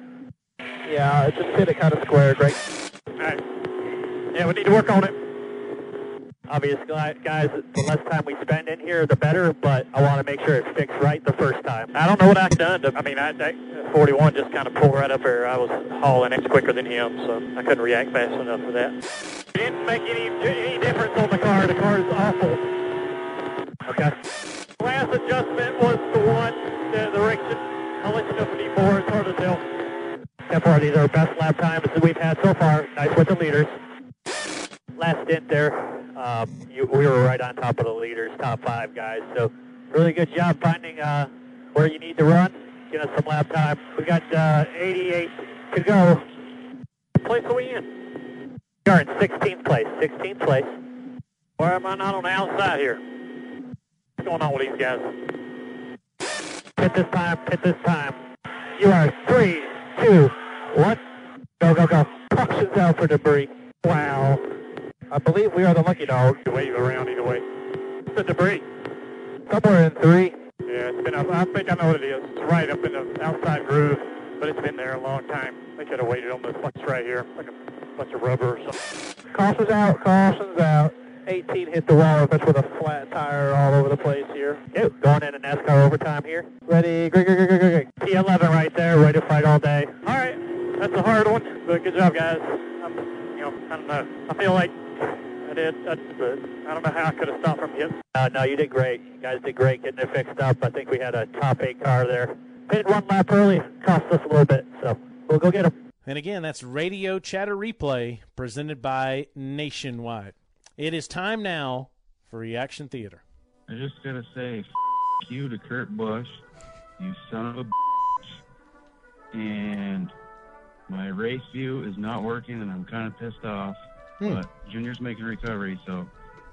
Yeah, it just hit it kind of square, Greg. All right. Yeah, we need to work on it. Obviously, guys, the less time we spend in here, the better, but I want to make sure it fixed right the first time. I don't know what I've done. To, I mean, I, I, 41 just kind of pulled right up there. I was hauling it quicker than him, so I couldn't react fast enough for that. It didn't make any, any difference on the car. The car is awful. Okay. Last adjustment was the one, the, the direction. I'll let you know for D4. It's hard to tell. So far, these are our best lap times that we've had so far. Nice with the leaders. Last stint there, um, you, we were right on top of the leaders, top five guys. So really good job finding uh, where you need to run. Get us some lap time. We got uh, 88 to go. Place are we in? We are in 16th place. 16th place. Why am I not on the outside here? What's going on with these guys? Hit this time. Hit this time. You are three, two, one. Go, go, go. Cautions out for debris. Wow. I believe we are the lucky dog. Wave around either way. The debris. Somewhere in three. Yeah, it's been up. I think I know what it is. It's right up in the outside groove, but it's been there a long time. They could have waited on this bunch right here, like a bunch of rubber or something. Caution's out, caution's out. 18 hit the wall. That's with a flat tire all over the place here. Okay, going into NASCAR overtime here. Ready, great, great, great, great, great. T11 right there, ready to fight all day. All right, that's a hard one, but good job, guys. I'm, you know, I don't know. I feel like I did, I, but I don't know how I could have stopped from hitting. Uh, no, you did great. You guys did great getting it fixed up. I think we had a top eight car there. Pitted one lap early, cost us a little bit, so we'll go get them. And again, that's Radio Chatter Replay presented by Nationwide. It is time now for Reaction Theater. I just gotta say, f- you to Kurt Busch, you son of a bitch. And my race view is not working, and I'm kind of pissed off. Hmm. But Junior's making a recovery, so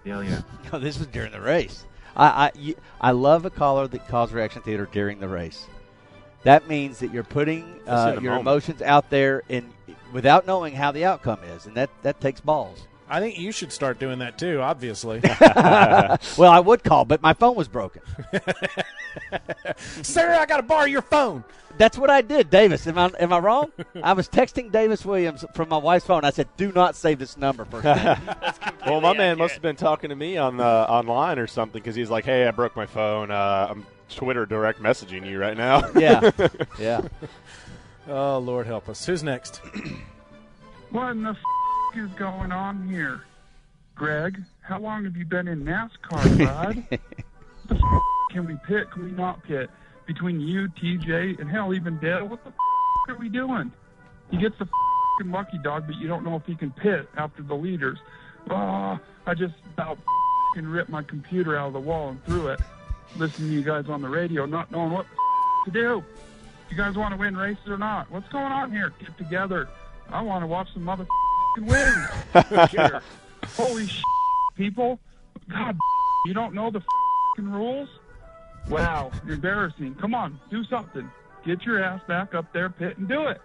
hell yeah. No, this was during the race. I, I, you- I love a caller that calls reaction theater during the race. That means that you're putting uh, your moment. emotions out there and without knowing how the outcome is, and that, that takes balls. I think you should start doing that too, obviously. well, I would call, but my phone was broken. Sarah, I got to borrow your phone. That's what I did, Davis. Am I am I wrong? I was texting Davis Williams from my wife's phone. I said, "Do not save this number for." Well, my man must have been talking to me on the online or something because he's like, "Hey, I broke my phone. Uh, I'm Twitter direct messaging you right now." yeah, yeah. Oh, Lord help us. Who's next? What in the f- is going on here? Greg, how long have you been in NASCAR, bud? the f- can we pit? Can we not pit? Between you, TJ, and hell, even Dale, what the f- are we doing? He gets the lucky dog, but you don't know if he can pit after the leaders. Oh, I just about f***ing ripped my computer out of the wall and threw it. Listening to you guys on the radio, not knowing what the to do. You guys want to win races or not? What's going on here? Get together. I want to watch some mother win. Here. Holy sh- people. God, you don't know the fing rules? Wow, you're embarrassing. Come on, do something. Get your ass back up there, pit, and do it.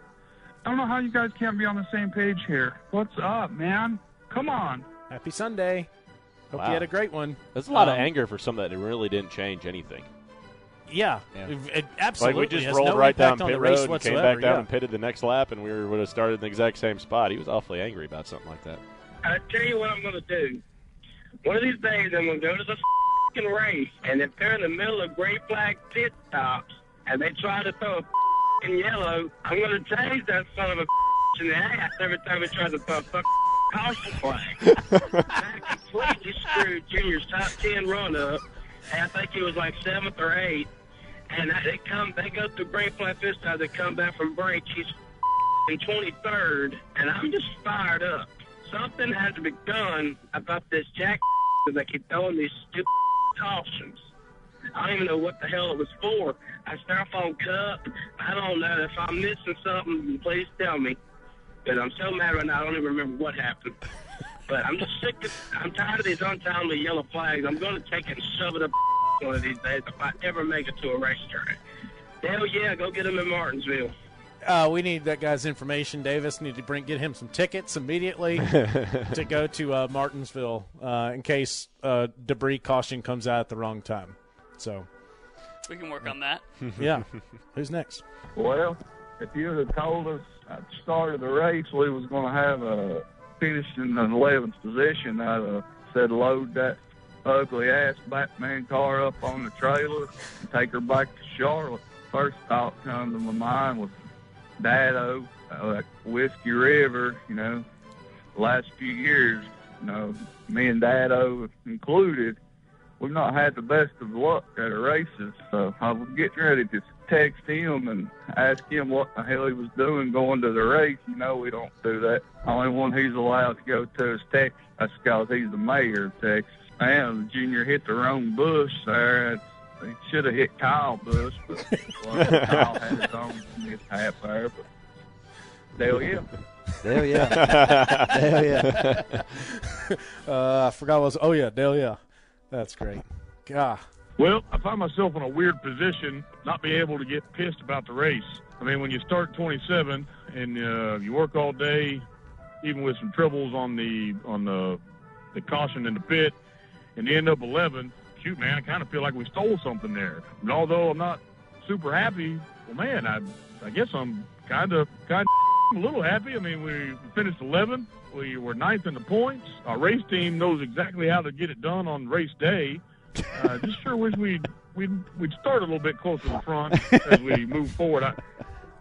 I don't know how you guys can't be on the same page here. What's up, man? Come on. Happy Sunday. Hope Wow. you had a great one. There's a lot of Um, anger for something that really didn't change anything. Yeah, Yeah. It- it absolutely. Like we just rolled no right down pit the race road and came back down yeah. and pitted the next lap, and we were, would have started in the exact same spot. He was awfully angry about something like that. I tell you what I'm gonna do. One of these days I'm gonna go to the fing race, and if they're in the middle of gray flag pit stops and they try to throw a fing yellow, I'm gonna change that son of a in the ass every time he tries to throw a fuck caution flag. that completely screwed Junior's top ten run up. And I think he was like seventh or eighth. And they come, they go through Great Flat time. They come back from break. He's in 23rd, and I'm just fired up. Something has to be done about this jack they keep throwing these stupid cautions. I don't even know what the hell it was for. A styrofoam cup. I don't know. If I'm missing something, please tell me. Because I'm so mad right now, I don't even remember what happened. But I'm just sick of, I'm tired of these untimely yellow flags. I'm going to take it and shove it up one of these days if I ever make it to a racetrack. Hell yeah, go get them in Martinsville. Uh, we need that guy's information, Davis. Need to bring get him some tickets immediately to go to uh, Martinsville uh, in case uh, debris caution comes out at the wrong time. So, We can work on that. yeah. Who's next? Well, if you had told us at the start of the race we was going to have a finish in the 11th position, I'd have said load that ugly ass Batman car up on the trailer and take her back to Charlotte. First thought come to my mind was Dado, uh, like Whiskey River, you know, the last few years, you know, me and Dado included, we've not had the best of luck at our races. So I was getting ready to text him and ask him what the hell he was doing going to the race. You know, we don't do that. Only one he's allowed to go to is Texas. That's because he's the mayor of Texas. And the junior hit the wrong Busch there. It's, he should have hit Kyle Busch, but well, Kyle had his own mishap there. But hell yeah. Hell yeah. Hell yeah. uh, I forgot what was. Oh yeah, Dale. Yeah, that's great. God. Well, I find myself in a weird position, not being able to get pissed about the race. I mean, when you start 27 and uh, you work all day, even with some troubles on the on the the caution in the pit, and end up 11. Shoot, man, I kind of feel like we stole something there. And although I'm not super happy, well, man, I I guess I'm kind of kind of a little happy. I mean, we finished 11th. We were ninth in the points. Our race team knows exactly how to get it done on race day. Uh, just sure wish we'd we'd we'd start a little bit closer to the front as we move forward. I,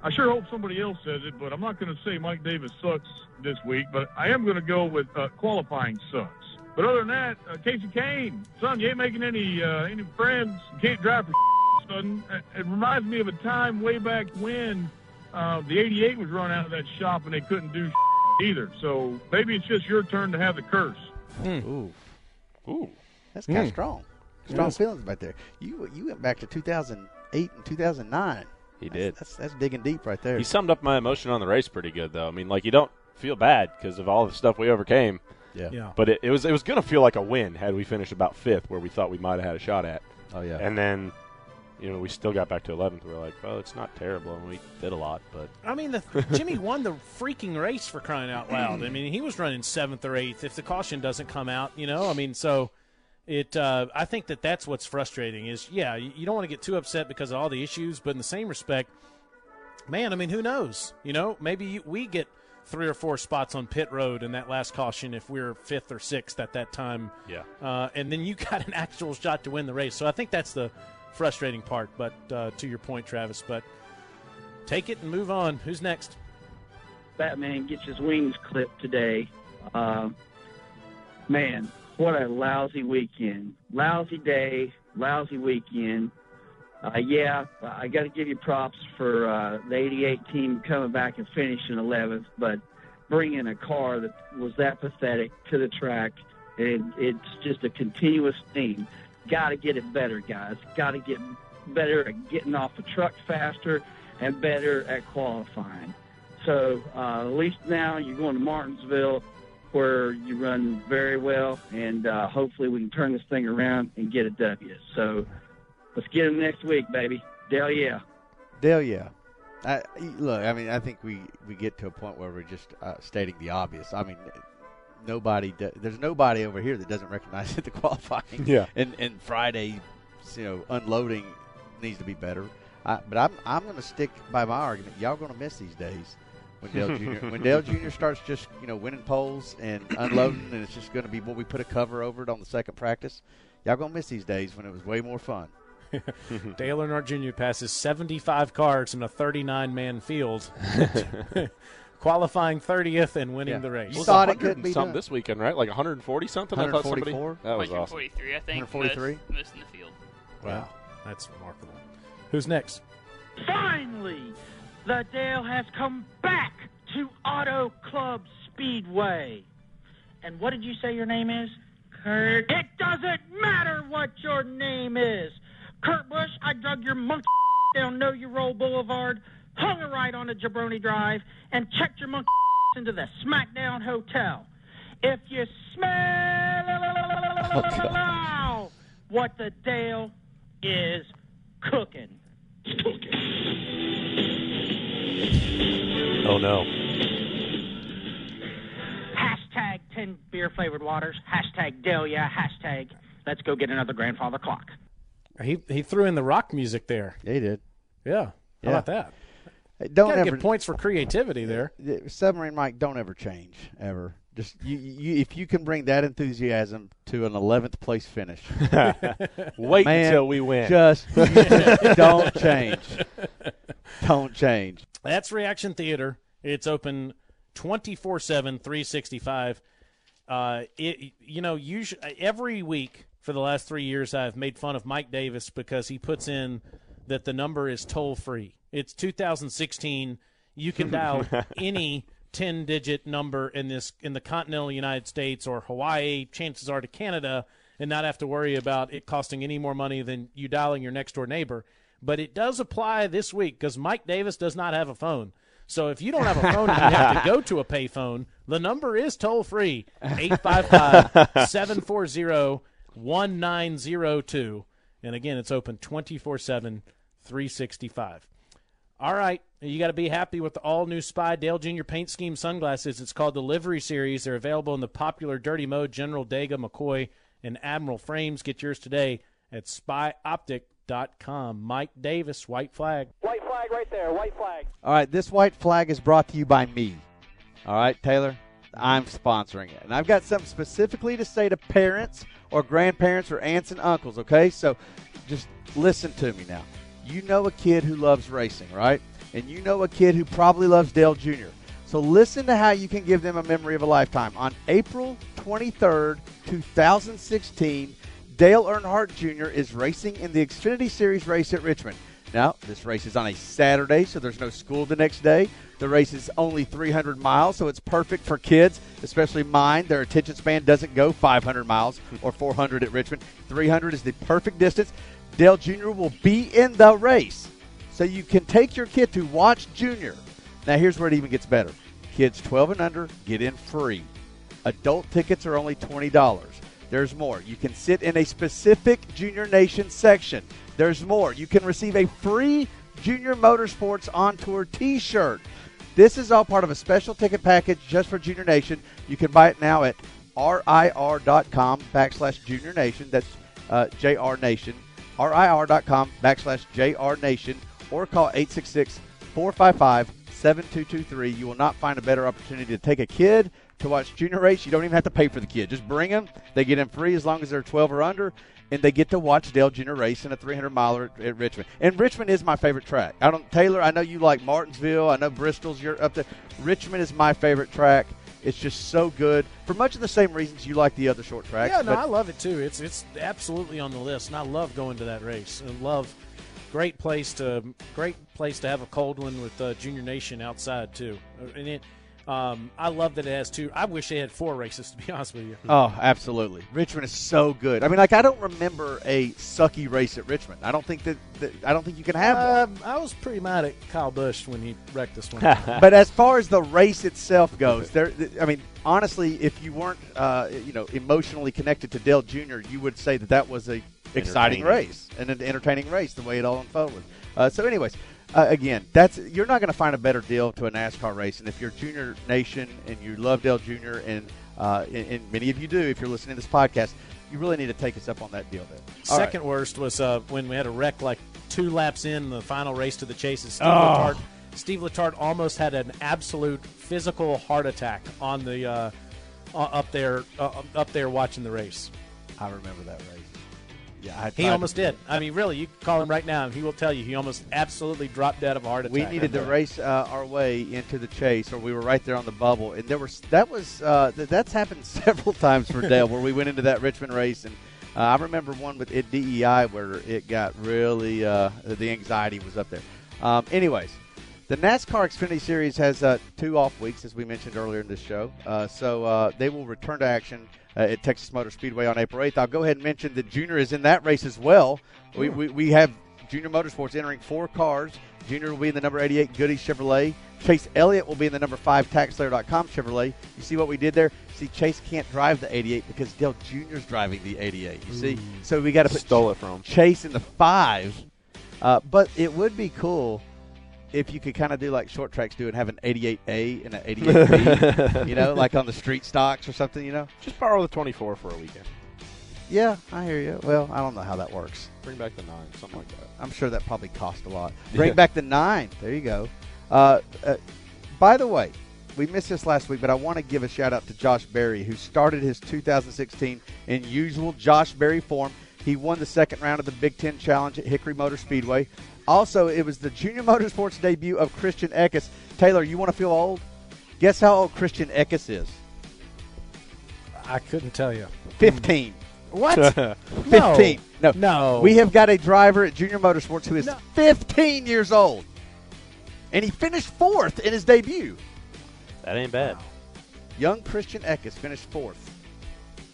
I sure hope somebody else says it, but I'm not going to say Mike Davis sucks this week. But I am going to go with uh, qualifying sucks. But other than that, uh, Kasey Kahne, son, you ain't making any uh, any friends. You can't drive for son. It, it reminds me of a time way back when uh, the 88 was run out of that shop and they couldn't do either. So maybe it's just your turn to have the curse. Ooh. Ooh. That's kind of Hmm. strong. Strong Yes. feelings back there. You you went back to 2008 and 2009. He That's- did. That's that's digging deep right there. He summed up my emotion on the race pretty good, though. I mean, like you don't feel bad because of all the stuff we overcame. Yeah. Yeah. But it, it was it was going to feel like a win had we finished about fifth, where we thought we might have had a shot at. Oh yeah. And then, you know, we still got back to 11th. We are like, well, it's not terrible, and we did a lot, but I mean, the, Jimmy won the freaking race for crying out loud. I mean, he was running seventh or eighth. If the caution doesn't come out, you know, I mean, so it. Uh, I think that that's what's frustrating. Is yeah, you, you don't want to get too upset because of all the issues, but in the same respect, man, I mean, who knows? You know, maybe you, we get three or four spots on pit road in that last caution if we're fifth or sixth at that time. yeah. uh, and then you got an actual shot to win the race. So I think that's the frustrating part. But uh, to your point, Travis, but take it and move on. Who's next? Batman gets his wings clipped today. Uh, man, what a lousy weekend. Lousy day, lousy weekend. Uh, yeah, I got to give you props for uh, the 88 team coming back and finishing 11th, but bringing a car that was that pathetic to the track, and it's just a continuous theme. Got to get it better, guys. Got to get better at getting off the truck faster and better at qualifying. So uh, at least now you're going to Martinsville, where you run very well, and uh, hopefully we can turn this thing around and get a W. So let's get him next week, baby. Dale, yeah. Dale, yeah. I, look, I mean, I think we, we get to a point where we're just uh, stating the obvious. I mean, nobody, do, there's nobody over here that doesn't recognize that the qualifying Yeah. and and Friday, you know, unloading needs to be better. I, but I'm I'm going to stick by my argument. Y'all going to miss these days when Dale Jr. when Dale Jr. starts just you know winning poles and unloading, and it's just going to be what we put a cover over it on the second practice. Y'all going to miss these days when it was way more fun. Dale Earnhardt Jr. passes 75 cars in a 39 man field qualifying 30th and winning Yeah. the race. You was thought it could be something done. this weekend, right? Like 140 something. I thought somebody. 144? That was awesome. 143, I think. 143? Most, most in the field. Wow, that's remarkable. Who's next? Finally, the Dale has come back to Auto Club Speedway. And what did you say your name is? Kurt. It doesn't matter what your name is. Kurt Busch, I drug your monkey down Know Your Role Boulevard, hung a ride on a Jabroni Drive, and checked your monkey into the Smackdown Hotel. If you smell what the Dale is cooking. Oh no. Hashtag 10 beer flavored waters. Hashtag Delia. Hashtag let's go get another grandfather clock. He he threw in the rock music there. Yeah, he did. Yeah. How Yeah. about that? Hey, Don't Gotta ever get points for creativity there. Yeah, Submarine Mike, don't ever change ever. Just you, you, if you can bring that enthusiasm to an 11th place finish, Wait man, until we win. Just don't change. Don't change. That's Reaction Theater. It's open 24 7, 365. Uh, it, you know, usually, every week for the last three years, I've made fun of Mike Davis because he puts in that the number is toll free. It's 2016. You can dial any 10 digit number in this in the continental United States or Hawaii, chances are to Canada, and not have to worry about it costing any more money than you dialing your next door neighbor. But it does apply this week because Mike Davis does not have a phone. So if you don't have a phone and you have to go to a payphone, the number is toll free 855 740 1902. And again, it's open 24 7, 365. All right, you got to be happy with the all new Spy Dale Jr. Paint Scheme sunglasses. It's called the Livery Series. They're available in the popular Dirty Mo, General Dega, McCoy, and Admiral frames. Get yours today at spyoptic.com. Mike Davis, white flag. White flag right there. White flag. All right, this white flag is brought to you by me. All right, Taylor, I'm sponsoring it. And I've got something specifically to say to parents or grandparents or aunts and uncles, okay? So just listen to me now. You know a kid who loves racing, right? And you know a kid who probably loves Dale Jr. So listen to how you can give them a memory of a lifetime. On April 23rd, 2016, Dale Earnhardt Jr. is racing in the Xfinity Series race at Richmond. Now, this race is on a Saturday, so there's no school the next day. The race is only 300 miles, so it's perfect for kids, especially mine. Their attention span doesn't go 500 miles or 400 at Richmond. 300 is the perfect distance. Dale Jr. will be in the race, so you can take your kid to watch Junior. Now, here's where it even gets better kids 12 and under get in free. Adult tickets are only $20. There's more. You can sit in a specific Junior Nation section. There's more. You can receive a free Junior Motorsports on Tour t shirt. This is all part of a special ticket package just for Junior Nation. You can buy it now at rir.com backslash Junior Nation. That's uh, JR Nation. RIR.com backslash JR Nation or call 866 455 7223. You will not find a better opportunity to take a kid to watch junior race. You don't even have to pay for the kid. Just bring them. They get in free as long as they're 12 or under, and they get to watch Dale Jr. race in a 300 miler at, at Richmond. And Richmond is my favorite track. I don't Taylor. I know you like Martinsville. I know Bristol's. You're up there. Richmond is my favorite track. It's just so good for much of the same reasons you like the other short tracks. Yeah, no, I love it too. It's it's absolutely on the list, and I love going to that race. I love great place to great place to have a cold one with uh, Junior Nation outside too. And it, um, I love that it has two. I wish they had four races to be honest with you. Oh, absolutely. Richmond is so good. I mean, like I don't remember a sucky race at Richmond. I don't think that, that I don't think you can have one. Um, I was pretty mad at Kyle Busch when he wrecked this one. but as far as the race itself goes, there. I mean, honestly, if you weren't, uh, you know, emotionally connected to Dale Jr., you would say that that was a exciting race and an entertaining race. The way it all unfolded. Uh, so, anyways. Uh, again, that's you're not going to find a better deal to a NASCAR race, and if you're Junior Nation and you love Dale Jr. and uh, and, and many of you do, if you're listening to this podcast, you really need to take us up on that deal. Then, All right. Second worst was uh, when we had a wreck like two laps in the final race to the chases. Steve Oh. Letarte, Steve Letarte almost had an absolute physical heart attack on the uh, uh, up there uh, up there watching the race. I remember that race. Yeah, I he tried almost to- did. I mean, really, you call him right now, and he will tell you he almost absolutely dropped dead of a heart attack. We needed to race uh, our way into the chase, or we were right there on the bubble, and there was that was uh, th- that's happened several times for Dale, where we went into that Richmond race, and uh, I remember one with it DEI where it got really uh, the anxiety was up there. Um, anyways, the NASCAR Xfinity Series has uh, two off weeks, as we mentioned earlier in this show, uh, so uh, they will return to action. Uh, at Texas Motor Speedway on April 8th. I'll go ahead and mention that Junior is in that race as well. We, we, we have Junior Motorsports entering four cars. Junior will be in the number 88 Goody Chevrolet. Chase Elliott will be in the number 5 TaxSlayer.com Chevrolet. You see what we did there? See, Chase can't drive the 88 because Dale Jr.'s driving the 88. You see? Ooh. So we got to put Stole it from. Chase in the 5. Uh, but it would be cool if you could kind of do like short tracks do and have an 88A and an 88B, you know, like on the street stocks or something, you know? Just borrow the 24 for a weekend. Yeah, I hear you. Well, I don't know how that works. Bring back the nine, something like that. I'm sure that probably cost a lot. Bring back the nine. There you go. Uh, uh, by the way, we missed this last week, but I want to give a shout out to Josh Berry, who started his 2016 in usual Josh Berry form. He won the second round of the Big Ten Challenge at Hickory Motor Speedway. Also, it was the Junior Motorsports debut of Christian Eckes. Taylor, you want to feel old? Guess how old Christian Eckes is? I couldn't tell you. 15. Hmm. What? 15. No. No. We have got a driver at Junior Motorsports who is 15 years old. And he finished fourth in his debut. That ain't bad. Young Christian Eckes finished fourth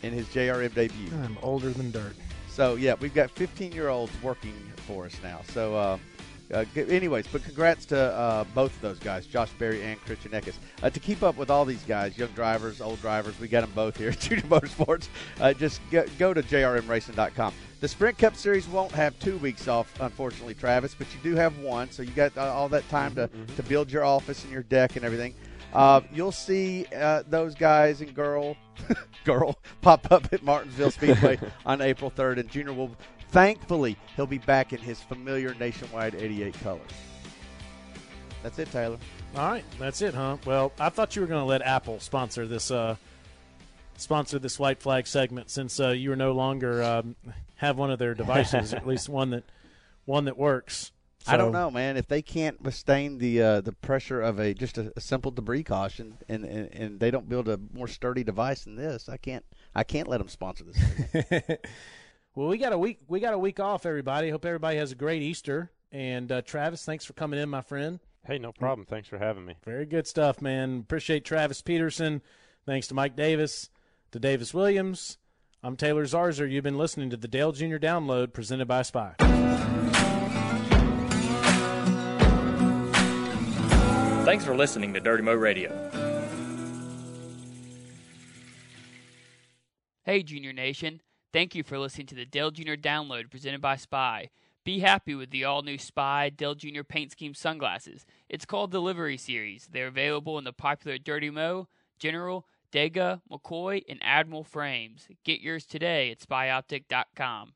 in his JRM debut. I'm older than dirt. So, yeah, we've got 15 year olds working for us now. So, uh, uh, anyways, but congrats to uh, both of those guys, Josh Berry and Christian Eckes. Uh, to keep up with all these guys, young drivers, old drivers, we got them both here at Junior Motorsports. Uh, just go, go to jrmracing.com. The Sprint Cup Series won't have two weeks off, unfortunately, Travis, but you do have one, so you got uh, all that time to, to build your office and your deck and everything. Uh, you'll see uh, those guys and girl, girl pop up at Martinsville Speedway on April 3rd, and Junior will, thankfully, he'll be back in his familiar nationwide 88 colors. That's it, Taylor. All right, that's it, huh? Well, I thought you were going to let Apple sponsor this uh, sponsor this white flag segment since uh, you are no longer um, have one of their devices, at least one that one that works. I don't know, man. If they can't withstand the uh, the pressure of a just a, a simple debris caution, and, and, and they don't build a more sturdy device than this, I can't I can't let them sponsor this. Well, we got a week. We got a week off, everybody. Hope everybody has a great Easter. And uh, Travis, thanks for coming in, my friend. Hey, no problem. Thanks for having me. Very good stuff, man. Appreciate Travis Peterson. Thanks to Mike Davis, to Davis Williams. I'm Taylor Zarzour. You've been listening to the Dale Jr. Download presented by Spy. Thanks for listening to Dirty Mo Radio. Hey, Junior Nation. Thank you for listening to the Dale Jr. Download presented by Spy. Be happy with the all new Spy Dale Jr. Paint Scheme sunglasses. It's called Delivery Series. They're available in the popular Dirty Mo, General, Dega, McCoy, and Admiral frames. Get yours today at spyoptic.com.